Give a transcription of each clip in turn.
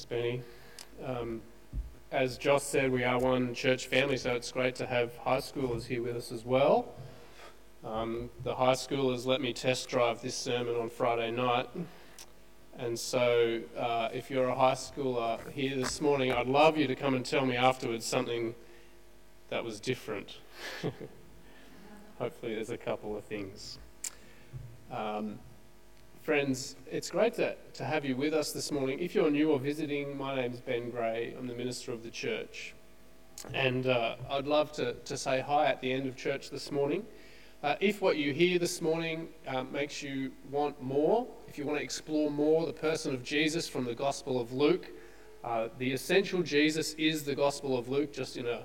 Thanks, Benny. Um, as Josh said, we are one church family, so it's great to have high schoolers here with us as well. Um, the high schoolers let me test drive this sermon on Friday night. And so, uh, if you're a high schooler here this morning, I'd love you to come and tell me afterwards something that was different. Hopefully, there's a couple of things. Um, Friends, it's great to, to have you with us this morning. If you're new or visiting, my name's Ben Gray. I'm the minister of the church. And uh, I'd love to, to say hi at the end of church this morning. Uh, if what you hear this morning uh, makes you want more, if you want to explore more the person of Jesus from the Gospel of Luke, uh, the essential Jesus is the Gospel of Luke, just in a,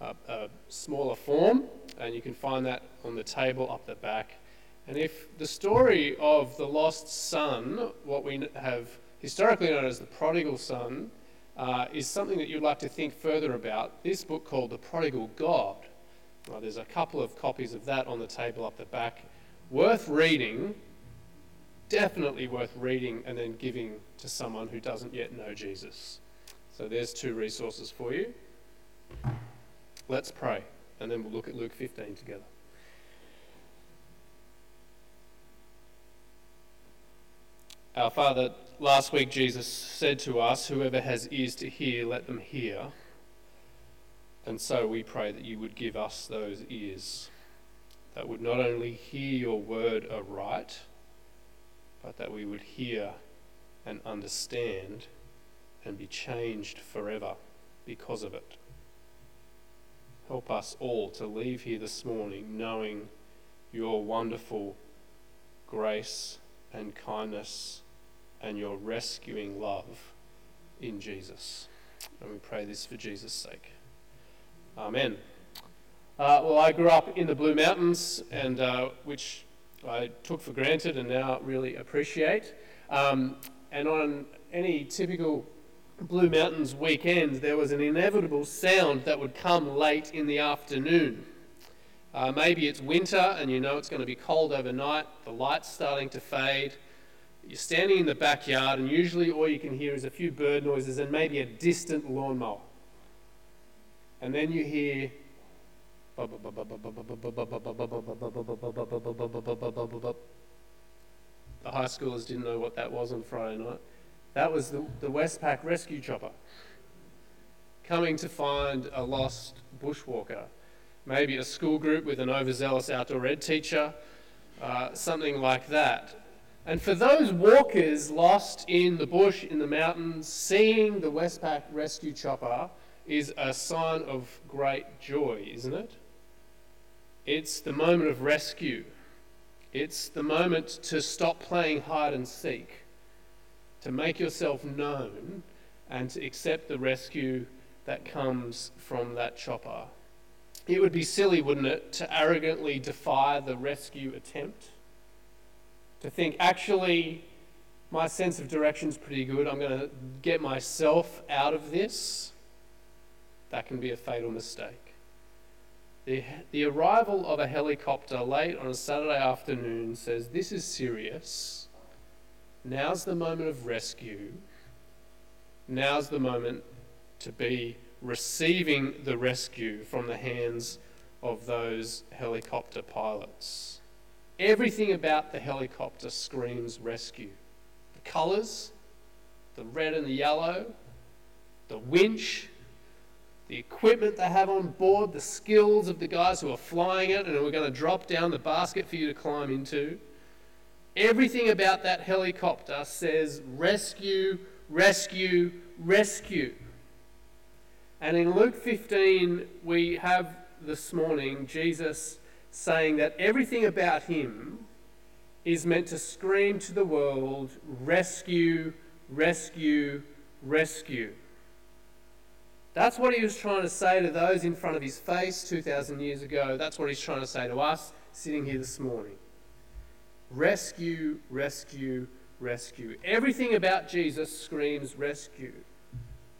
a, a smaller form. And you can find that on the table up the back. And if the story of the lost son, what we have historically known as the prodigal son, uh, is something that you'd like to think further about, this book called The Prodigal God, well, there's a couple of copies of that on the table up the back, worth reading, definitely worth reading and then giving to someone who doesn't yet know Jesus. So there's two resources for you. Let's pray, and then we'll look at Luke 15 together. Our Father, last week Jesus said to us, Whoever has ears to hear, let them hear. And so we pray that you would give us those ears that would not only hear your word aright, but that we would hear and understand and be changed forever because of it. Help us all to leave here this morning knowing your wonderful grace and kindness and your rescuing love in Jesus. And we pray this for Jesus' sake. Amen. Uh, well, I grew up in the Blue Mountains, and uh, which I took for granted and now really appreciate. Um, and on any typical Blue Mountains weekend, there was an inevitable sound that would come late in the afternoon. Uh, maybe it's winter and you know it's going to be cold overnight, the light's starting to fade, you're standing in the backyard, and usually all you can hear is a few bird noises and maybe a distant lawnmower. And then you hear. The high schoolers didn't know what that was on Friday night. That was the, the Westpac rescue chopper coming to find a lost bushwalker. Maybe a school group with an overzealous outdoor ed teacher, uh, something like that. And for those walkers lost in the bush, in the mountains, seeing the Westpac rescue chopper is a sign of great joy, isn't it? It's the moment of rescue. It's the moment to stop playing hide and seek, to make yourself known, and to accept the rescue that comes from that chopper. It would be silly, wouldn't it, to arrogantly defy the rescue attempt? To think, actually, my sense of direction is pretty good. I'm going to get myself out of this. That can be a fatal mistake. The, the arrival of a helicopter late on a Saturday afternoon says, This is serious. Now's the moment of rescue. Now's the moment to be receiving the rescue from the hands of those helicopter pilots. Everything about the helicopter screams rescue. The colours, the red and the yellow, the winch, the equipment they have on board, the skills of the guys who are flying it and who are going to drop down the basket for you to climb into. Everything about that helicopter says rescue, rescue, rescue. And in Luke 15, we have this morning Jesus saying that everything about him is meant to scream to the world rescue, rescue, rescue. That's what he was trying to say to those in front of his face 2,000 years ago. That's what he's trying to say to us sitting here this morning. Rescue, rescue, rescue. Everything about Jesus screams rescue.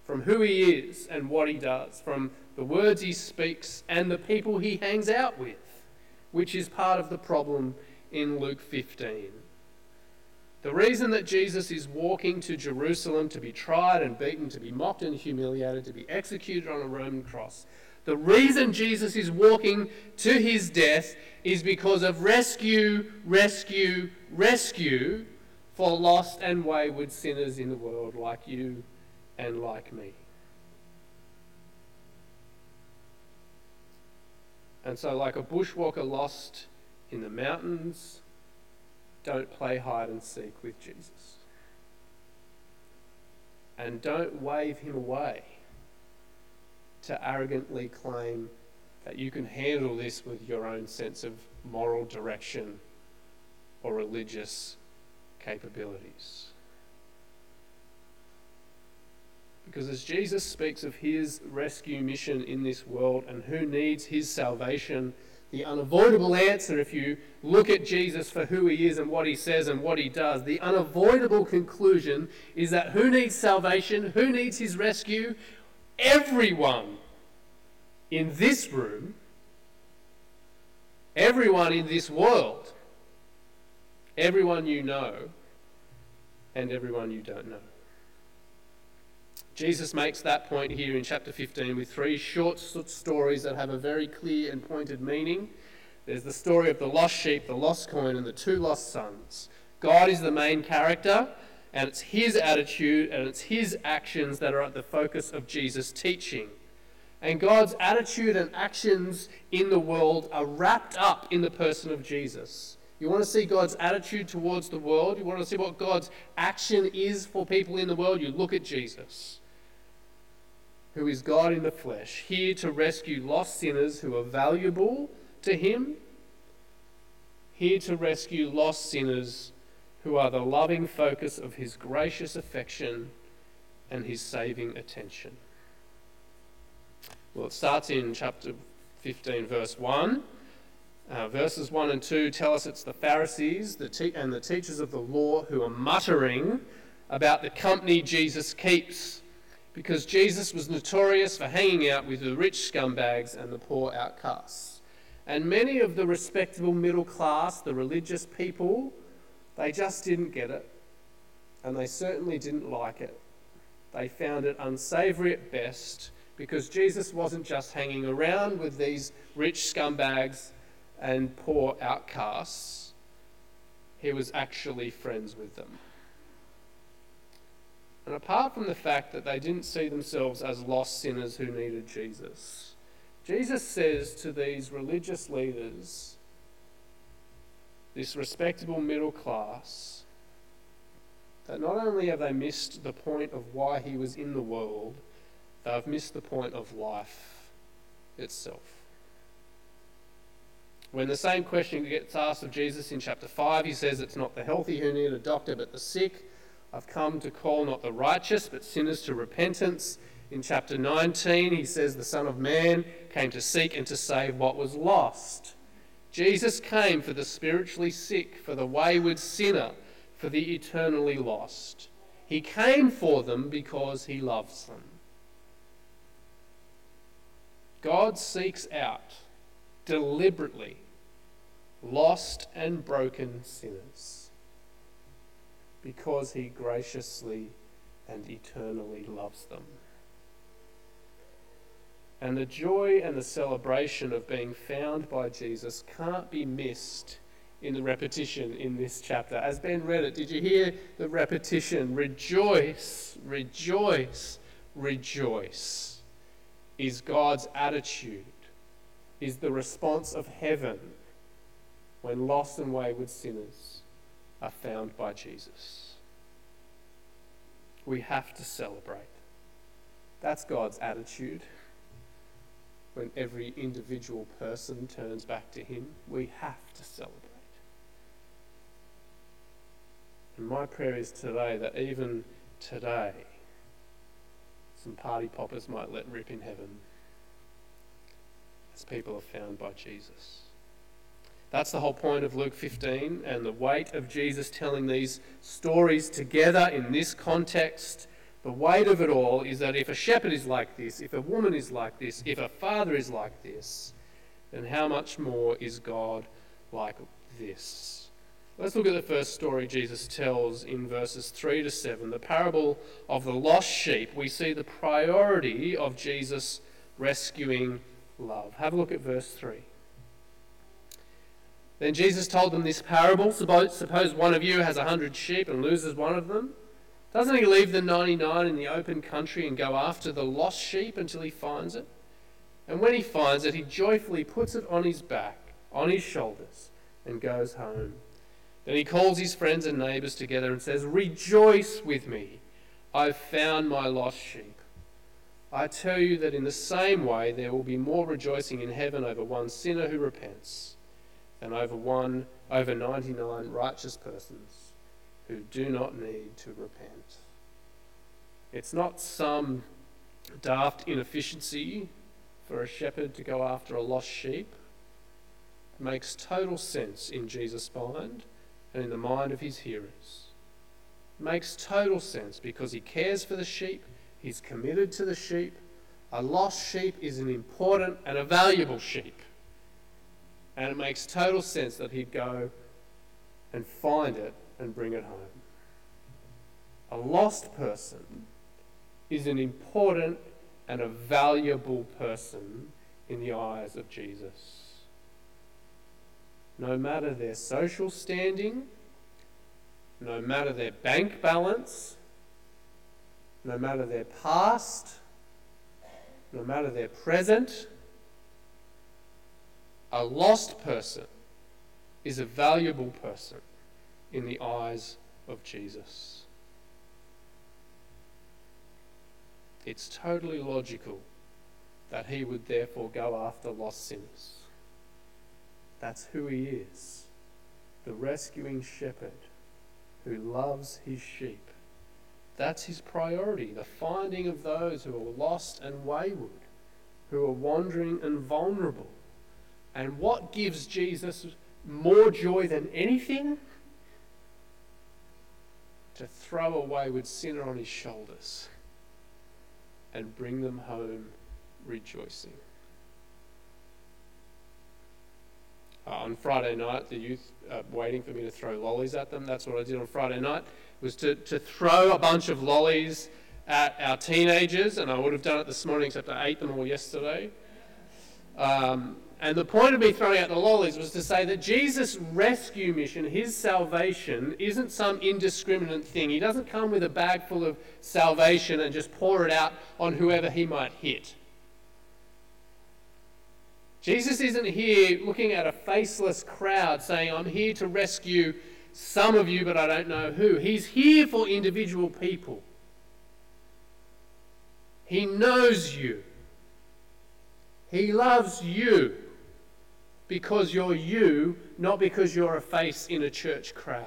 From who he is and what he does, from the words he speaks and the people he hangs out with which is part of the problem in Luke 15. The reason that Jesus is walking to Jerusalem to be tried and beaten, to be mocked and humiliated, to be executed on a Roman cross, the reason Jesus is walking to his death is because of rescue, rescue, rescue for lost and wayward sinners in the world like you and like me. And so, like a bushwalker lost in the mountains, don't play hide and seek with Jesus. And don't wave him away to arrogantly claim that you can handle this with your own sense of moral direction or religious capabilities. Because as Jesus speaks of his rescue mission in this world and who needs his salvation, the unavoidable answer, if you look at Jesus for who he is and what he says and what he does, the unavoidable conclusion is that who needs salvation? Who needs his rescue? Everyone in this room, everyone in this world, everyone you know, and everyone you don't know. Jesus makes that point here in chapter 15 with three short stories that have a very clear and pointed meaning. There's the story of the lost sheep, the lost coin, and the two lost sons. God is the main character, and it's his attitude and it's his actions that are at the focus of Jesus' teaching. And God's attitude and actions in the world are wrapped up in the person of Jesus. You want to see God's attitude towards the world? You want to see what God's action is for people in the world? You look at Jesus who is God in the flesh, here to rescue lost sinners who are valuable to Him, here to rescue lost sinners who are the loving focus of His gracious affection and His saving attention. Well, it starts in chapter 15, verse 1. Uh, verses 1 and 2 tell us it's the Pharisees the te- and the teachers of the law who are muttering about the company Jesus keeps because Jesus was notorious for hanging out with the rich scumbags and the poor outcasts. And many of the respectable middle class, the religious people, they just didn't get it. And they certainly didn't like it. They found it unsavory at best because Jesus wasn't just hanging around with these rich scumbags and poor outcasts, he was actually friends with them. And apart from the fact that they didn't see themselves as lost sinners who needed Jesus, Jesus says to these religious leaders, this respectable middle class, that not only have they missed the point of why he was in the world, they've missed the point of life itself. When the same question gets asked of Jesus in chapter 5, he says it's not the healthy who need a doctor, but the sick. I've come to call not the righteous, but sinners to repentance. In chapter 19, he says, The Son of Man came to seek and to save what was lost. Jesus came for the spiritually sick, for the wayward sinner, for the eternally lost. He came for them because he loves them. God seeks out deliberately lost and broken sinners because he graciously and eternally loves them. And the joy and the celebration of being found by Jesus can't be missed in the repetition in this chapter. As Ben read it, did you hear the repetition? Rejoice, rejoice, rejoice is God's attitude, is the response of heaven when lost and wayward sinners are found by Jesus. We have to celebrate. That's God's attitude. When every individual person turns back to Him, we have to celebrate. And my prayer is today that even today, some party poppers might let rip in heaven as people are found by Jesus. That's the whole point of Luke 15 and the weight of Jesus telling these stories together in this context. The weight of it all is that if a shepherd is like this, if a woman is like this, if a father is like this, then how much more is God like this? Let's look at the first story Jesus tells in verses 3 to 7, the parable of the lost sheep. We see the priority of Jesus rescuing love. Have a look at verse 3. Then Jesus told them this parable Suppose one of you has a hundred sheep and loses one of them. Doesn't he leave the 99 in the open country and go after the lost sheep until he finds it? And when he finds it, he joyfully puts it on his back, on his shoulders, and goes home. Then he calls his friends and neighbors together and says, Rejoice with me, I've found my lost sheep. I tell you that in the same way there will be more rejoicing in heaven over one sinner who repents than over one over 99 righteous persons who do not need to repent. It's not some daft inefficiency for a shepherd to go after a lost sheep. It makes total sense in Jesus' mind and in the mind of his hearers. It makes total sense because he cares for the sheep, he's committed to the sheep. A lost sheep is an important and a valuable sheep. And it makes total sense that he'd go and find it and bring it home. A lost person is an important and a valuable person in the eyes of Jesus no matter their social standing, no matter their bank balance, no matter their past, no matter their present, a lost person is a valuable person in the eyes of Jesus. It's totally logical that he would therefore go after lost sinners. That's who he is the rescuing shepherd who loves his sheep. That's his priority the finding of those who are lost and wayward, who are wandering and vulnerable. And what gives Jesus more joy than anything? To throw a wayward sinner on his shoulders and bring them home rejoicing. uh, on Friday night, the youth uh, waiting for me to throw lollies at them. That's what I did on Friday night, was to, to throw a bunch of lollies at our teenagers, and I would have done it this morning, except I ate them all yesterday. Um, and the point of me throwing out the lollies was to say that Jesus' rescue mission, his salvation, isn't some indiscriminate thing. He doesn't come with a bag full of salvation and just pour it out on whoever he might hit. Jesus isn't here looking at a faceless crowd saying, I'm here to rescue some of you, but I don't know who. He's here for individual people. He knows you. He loves you because you're you, not because you're a face in a church crowd.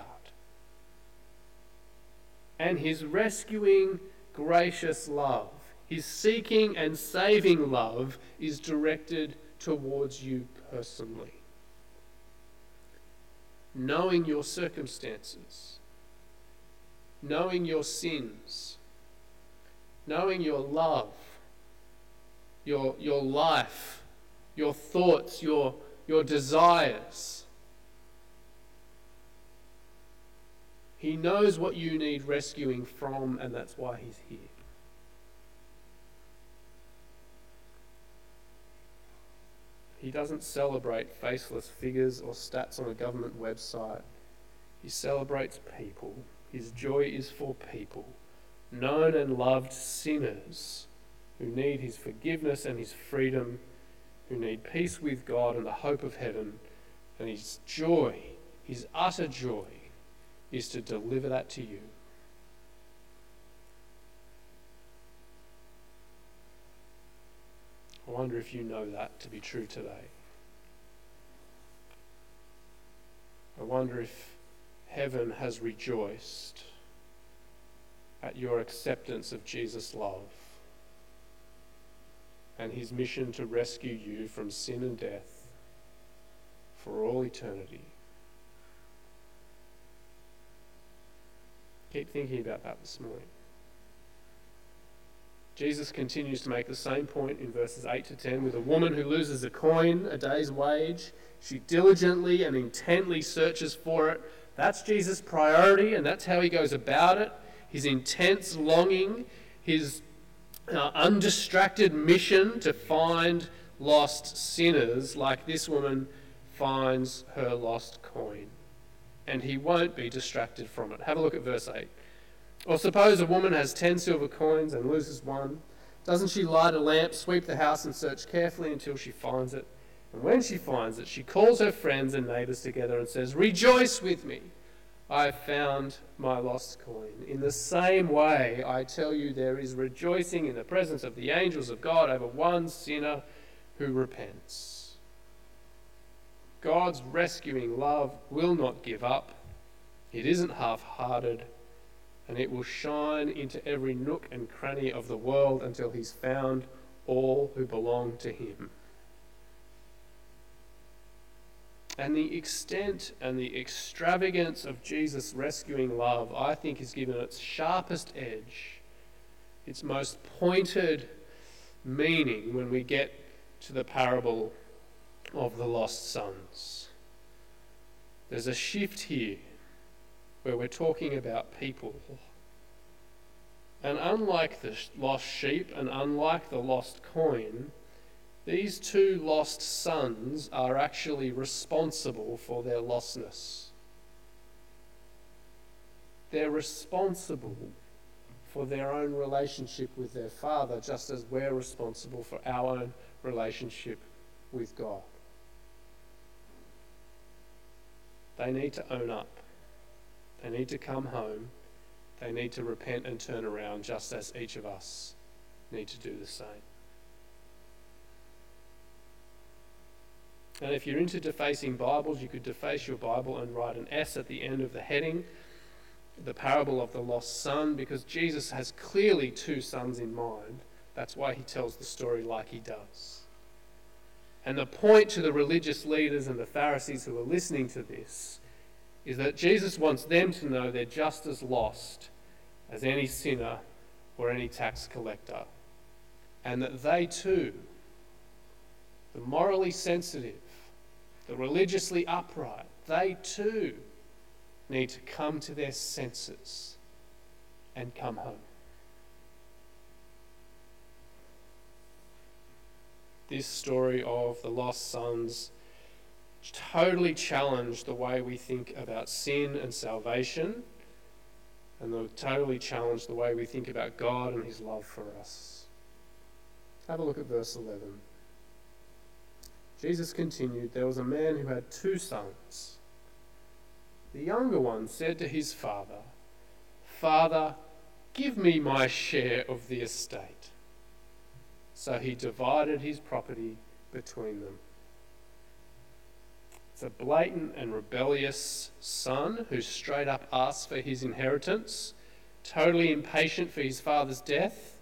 And his rescuing, gracious love, his seeking and saving love is directed towards you personally. Knowing your circumstances, knowing your sins, knowing your love, your, your life, your thoughts, your, your desires. He knows what you need rescuing from, and that's why He's here. He doesn't celebrate faceless figures or stats on a government website. He celebrates people. His joy is for people, known and loved sinners who need his forgiveness and his freedom, who need peace with God and the hope of heaven. And his joy, his utter joy, is to deliver that to you. I wonder if you know that to be true today. I wonder if heaven has rejoiced at your acceptance of Jesus' love and his mission to rescue you from sin and death for all eternity. Keep thinking about that this morning. Jesus continues to make the same point in verses 8 to 10 with a woman who loses a coin, a day's wage. She diligently and intently searches for it That's Jesus' priority, and that's how he goes about it. His intense longing, his uh, undistracted mission to find lost sinners like this woman finds her lost coin. And he won't be distracted from it. Have a look at verse 8. Or suppose a woman has ten silver coins and loses one. Doesn't she light a lamp, sweep the house, and search carefully until she finds it? And when she finds it, she calls her friends and neighbors together and says, Rejoice with me! I found my lost coin. In the same way, I tell you, there is rejoicing in the presence of the angels of God over one sinner who repents. God's rescuing love will not give up, it isn't half hearted, and it will shine into every nook and cranny of the world until He's found all who belong to Him. And the extent and the extravagance of Jesus' rescuing love, I think, is given its sharpest edge, its most pointed meaning when we get to the parable of the lost sons. There's a shift here where we're talking about people. And unlike the lost sheep and unlike the lost coin, these two lost sons are actually responsible for their lostness. They're responsible for their own relationship with their father, just as we're responsible for our own relationship with God. They need to own up. They need to come home. They need to repent and turn around, just as each of us need to do the same. And if you're into defacing Bibles, you could deface your Bible and write an S at the end of the heading, the parable of the lost son, because Jesus has clearly two sons in mind. That's why he tells the story like he does. And the point to the religious leaders and the Pharisees who are listening to this is that Jesus wants them to know they're just as lost as any sinner or any tax collector. And that they too, the morally sensitive, the religiously upright, they too need to come to their senses and come home. This story of the lost sons totally challenged the way we think about sin and salvation, and totally challenged the way we think about God and His love for us. Have a look at verse 11. Jesus continued, There was a man who had two sons. The younger one said to his father, Father, give me my share of the estate. So he divided his property between them. It's a blatant and rebellious son who straight up asks for his inheritance, totally impatient for his father's death.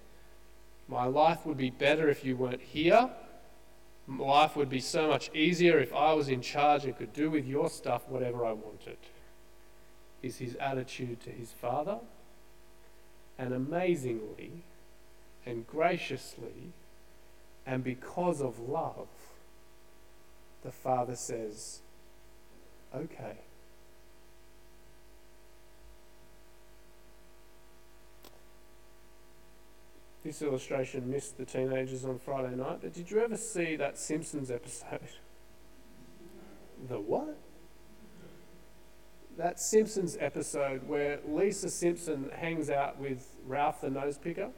My life would be better if you weren't here life would be so much easier if I was in charge and could do with your stuff whatever I wanted. Is his attitude to his father. And amazingly and graciously, and because of love, the father says, Okay. This illustration missed the teenagers on Friday night, but did you ever see that Simpsons episode? The what? That Simpsons episode where Lisa Simpson hangs out with Ralph the nose picker.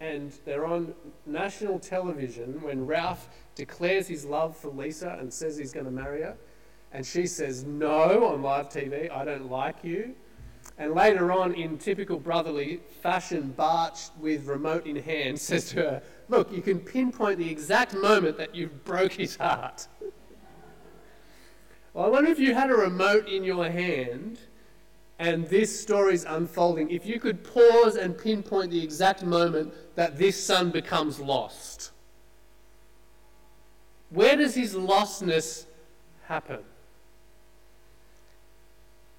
And they're on national television when Ralph declares his love for Lisa and says he's going to marry her. And she says no on live TV, I don't like you. And later on, in typical brotherly fashion, Bart, with remote in hand, says to her, Look, you can pinpoint the exact moment that you broke his heart. well, I wonder if you had a remote in your hand and this story's unfolding, if you could pause and pinpoint the exact moment that this son becomes lost. Where does his lostness happen?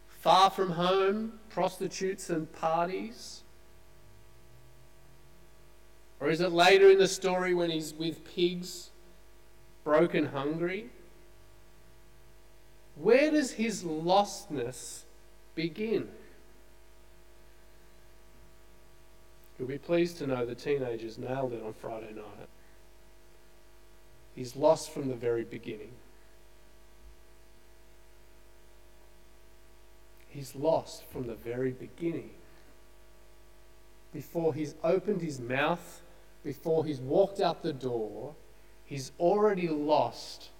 Far from home, prostitutes and parties? Or is it later in the story when he's with pigs, broken hungry? where does his lostness begin? You'll be pleased to know the teenagers nailed it on Friday night. He's lost from the very beginning. He's lost from the very beginning. Before he's opened his mouth, before he's walked out the door, he's already lost.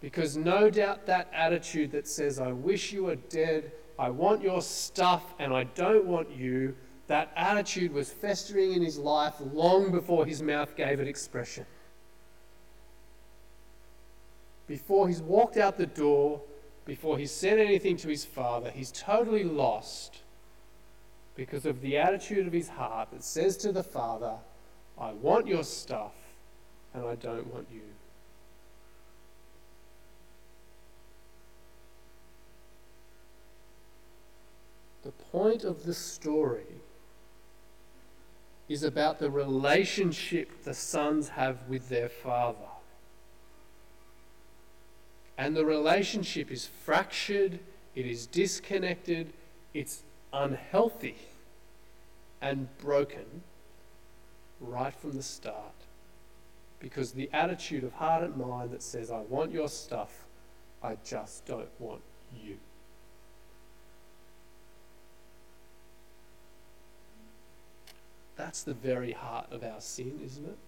Because no doubt that attitude that says, I wish you were dead, I want your stuff, and I don't want you, that attitude was festering in his life long before his mouth gave it expression. Before he's walked out the door, before he's said anything to his father, he's totally lost because of the attitude of his heart that says to the father, I want your stuff and I don't want you. The point of the story is about the relationship the sons have with their father. And the relationship is fractured, it is disconnected, it's unhealthy and broken right from the start. Because the attitude of heart and mind that says, I want your stuff, I just don't want you. That's the very heart of our sin, isn't it?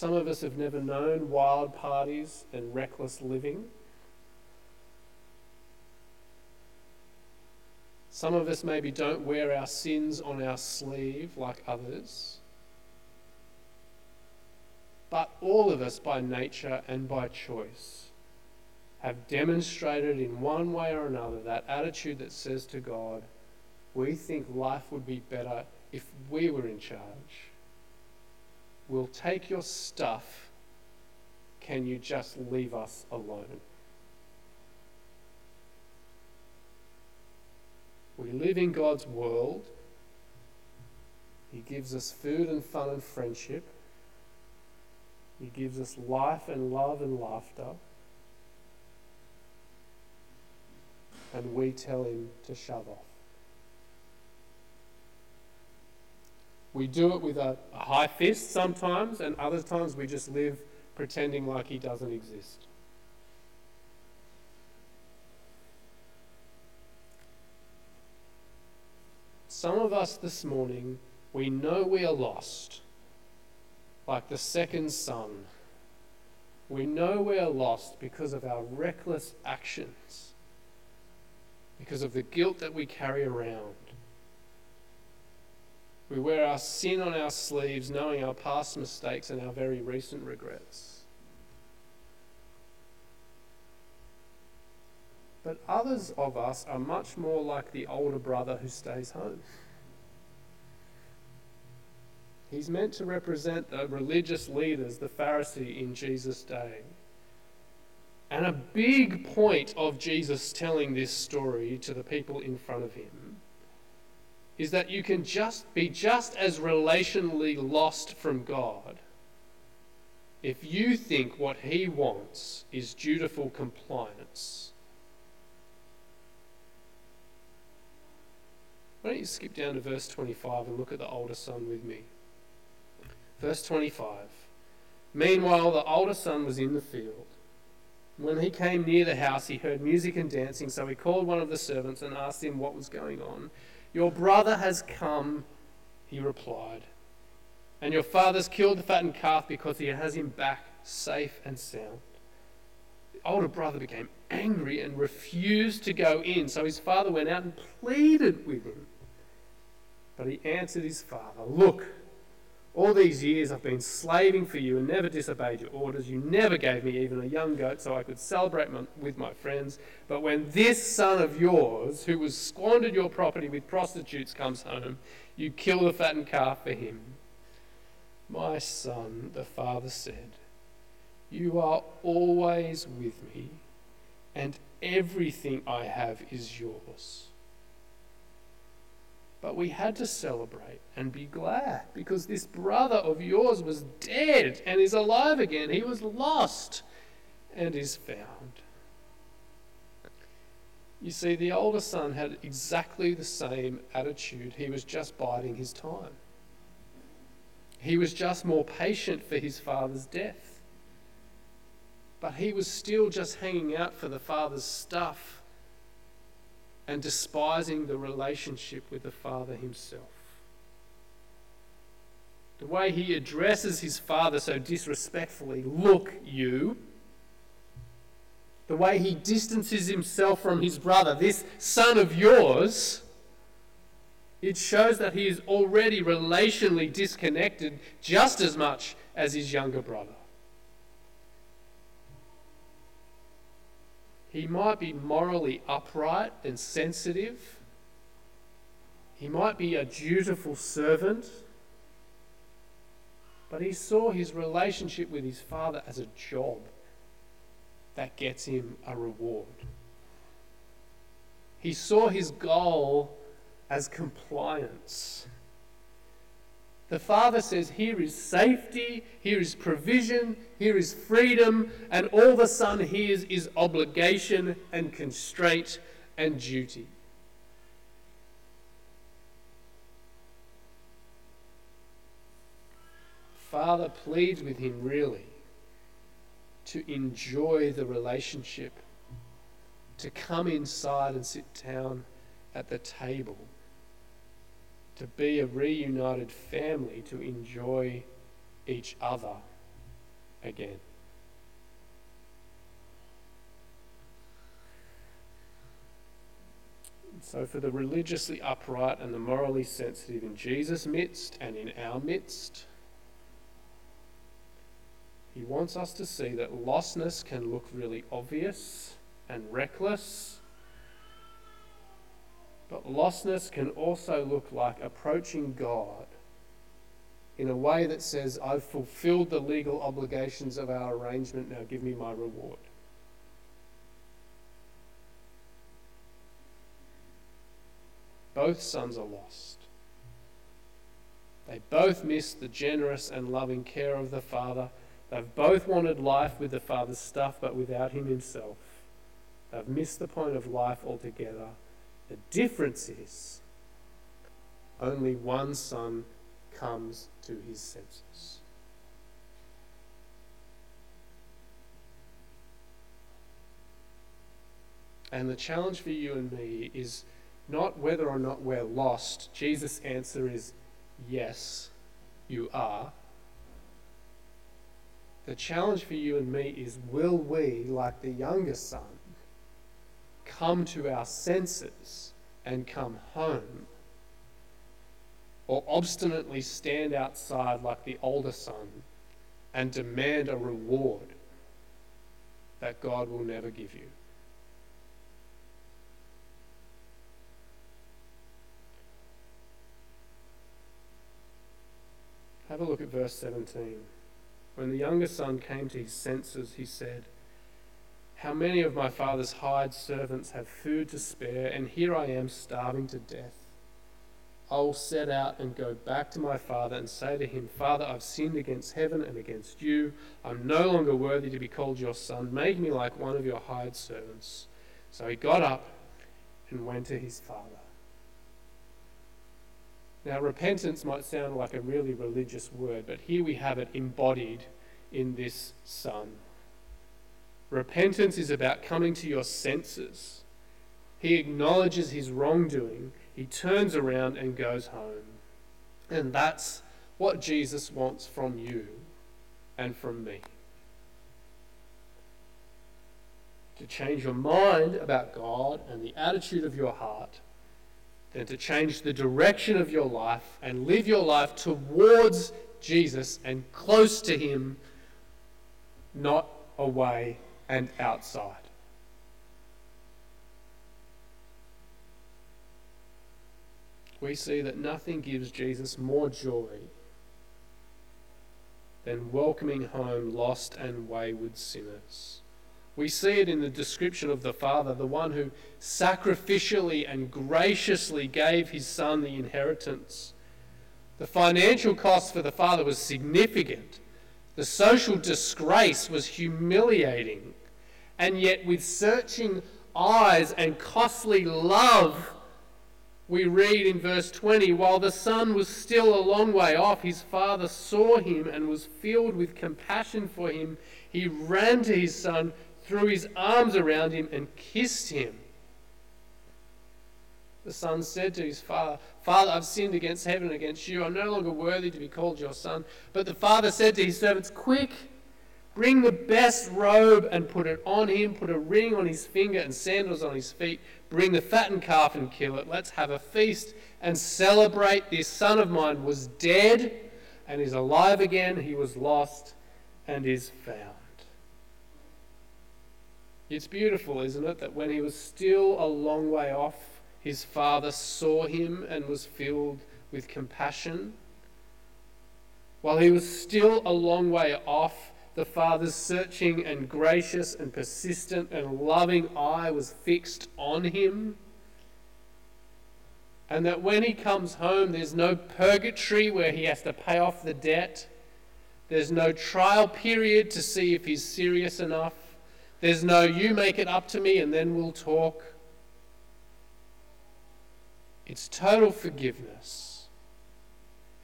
Some of us have never known wild parties and reckless living. Some of us maybe don't wear our sins on our sleeve like others. But all of us, by nature and by choice, have demonstrated in one way or another that attitude that says to God, we think life would be better if we were in charge. We'll take your stuff. Can you just leave us alone? We live in God's world. He gives us food and fun and friendship. He gives us life and love and laughter. And we tell him to shove off. We do it with a, a high fist sometimes, and other times we just live pretending like he doesn't exist. Some of us this morning, we know we are lost, like the second son. We know we are lost because of our reckless actions, because of the guilt that we carry around. We wear our sin on our sleeves, knowing our past mistakes and our very recent regrets. But others of us are much more like the older brother who stays home. He's meant to represent the religious leaders, the Pharisee in Jesus' day. And a big point of Jesus telling this story to the people in front of him is that you can just be just as relationally lost from God if you think what He wants is dutiful compliance. Why don't you skip down to verse 25 and look at the older son with me? Verse 25. Meanwhile, the older son was in the field. When he came near the house, he heard music and dancing, so he called one of the servants and asked him what was going on. Your brother has come, he replied, and your father's killed the fattened calf because he has him back safe and sound. The older brother became angry and refused to go in, so his father went out and pleaded with him. But he answered his father, Look, all these years I've been slaving for you and never disobeyed your orders. You never gave me even a young goat so I could celebrate my, with my friends. But when this son of yours, who was squandered your property with prostitutes, comes home, you kill the fattened calf for him. My son, the father said, You are always with me, and everything I have is yours. But we had to celebrate and be glad because this brother of yours was dead and is alive again. He was lost and is found. You see, the older son had exactly the same attitude. He was just biding his time. He was just more patient for his father's death. But he was still just hanging out for the father's stuff and despising the relationship with the father himself. The way he addresses his father so disrespectfully, look, you the way he distances himself from his brother, this son of yours, it shows that he is already relationally disconnected just as much as his younger brother. He might be morally upright and sensitive. He might be a dutiful servant. But he saw his relationship with his father as a job that gets him a reward. He saw his goal as compliance. The Father says, Here is safety, here is provision, here is freedom, and all the Son hears is obligation and constraint and duty. Father pleads with him, really, to enjoy the relationship, to come inside and sit down at the table, to be a reunited family, to enjoy each other again. So, for the religiously upright and the morally sensitive in Jesus' midst and in our midst, he wants us to see that lostness can look really obvious and reckless. But lostness can also look like approaching God in a way that says, I've fulfilled the legal obligations of our arrangement, now give me my reward. Both sons are lost. They both miss the generous and loving care of the Father They've both wanted life with the Father's stuff, but without Him Himself. They've missed the point of life altogether. The difference is only one son comes to his senses. And the challenge for you and me is not whether or not we're lost. Jesus' answer is yes, you are. The challenge for you and me is will we, like the younger son, come to our senses and come home? Or obstinately stand outside like the older son and demand a reward that God will never give you? Have a look at verse 17. When the younger son came to his senses, he said, How many of my father's hired servants have food to spare, and here I am starving to death? I will set out and go back to my father and say to him, Father, I've sinned against heaven and against you. I'm no longer worthy to be called your son. Make me like one of your hired servants. So he got up and went to his father. Now, repentance might sound like a really religious word, but here we have it embodied in this son. Repentance is about coming to your senses. He acknowledges his wrongdoing, he turns around and goes home. And that's what Jesus wants from you and from me. To change your mind about God and the attitude of your heart than to change the direction of your life and live your life towards Jesus and close to Him, not away and outside. We see that nothing gives Jesus more joy than welcoming home lost and wayward sinners. We see it in the description of the Father, the one who sacrificially and graciously gave his Son the inheritance. The financial cost for the Father was significant. The social disgrace was humiliating. And yet, with searching eyes and costly love, we read in verse 20 while the son was still a long way off, his father saw him and was filled with compassion for him. He ran to his son, threw his arms around him, and kissed him. The son said to his father, Father, I've sinned against heaven and against you. I'm no longer worthy to be called your son. But the father said to his servants, Quick! Bring the best robe and put it on him. Put a ring on his finger and sandals on his feet. Bring the fattened calf and kill it. Let's have a feast and celebrate. This son of mine was dead and is alive again. He was lost and is found. It's beautiful, isn't it, that when he was still a long way off, his father saw him and was filled with compassion. While he was still a long way off, the Father's searching and gracious and persistent and loving eye was fixed on him. And that when he comes home, there's no purgatory where he has to pay off the debt. There's no trial period to see if he's serious enough. There's no, you make it up to me and then we'll talk. It's total forgiveness,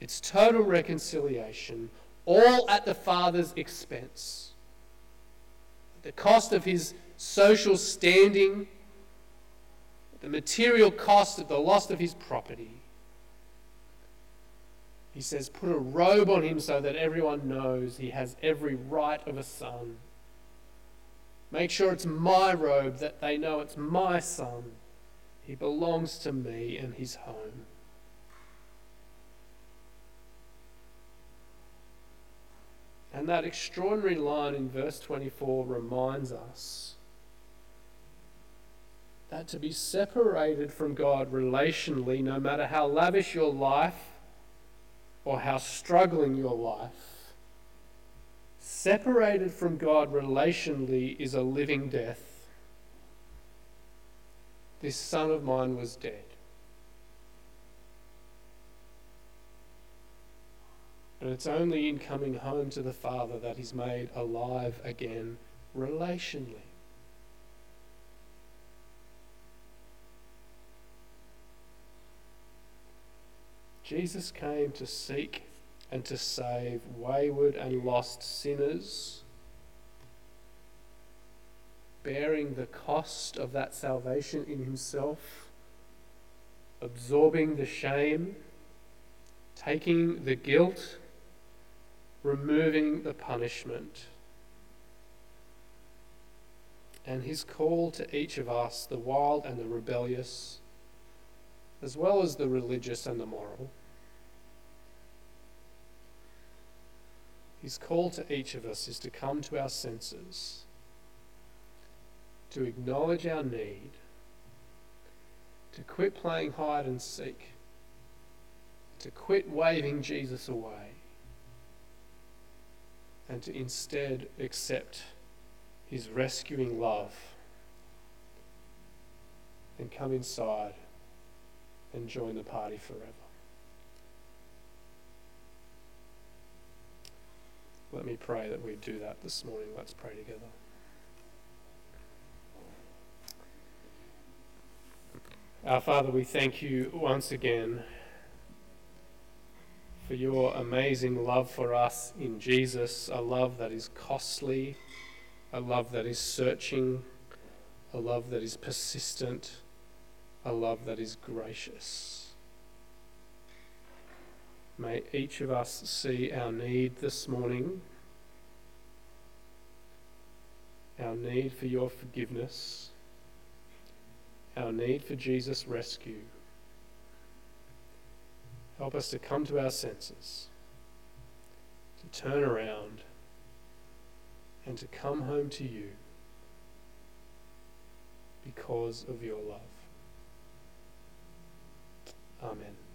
it's total reconciliation all at the Father's expense. The cost of his social standing, the material cost of the loss of his property. He says, Put a robe on him so that everyone knows he has every right of a son. Make sure it's my robe that they know it's my son. He belongs to me and his home. And that extraordinary line in verse 24 reminds us that to be separated from God relationally, no matter how lavish your life or how struggling your life, separated from God relationally is a living death. This son of mine was dead. And it's only in coming home to the Father that he's made alive again relationally. Jesus came to seek and to save wayward and lost sinners, bearing the cost of that salvation in himself, absorbing the shame, taking the guilt removing the punishment. And his call to each of us, the wild and the rebellious, as well as the religious and the moral, his call to each of us is to come to our senses, to acknowledge our need, to quit playing hide and seek, to quit waving Jesus away and to instead accept his rescuing love and come inside and join the party forever. Let me pray that we do that this morning. Let's pray together. Our Father, we thank you once again for your amazing love for us in Jesus, a love that is costly, a love that is searching, a love that is persistent, a love that is gracious. May each of us see our need this morning, our need for your forgiveness, our need for Jesus' rescue. Help us to come to our senses, to turn around, and to come home to you because of your love. Amen.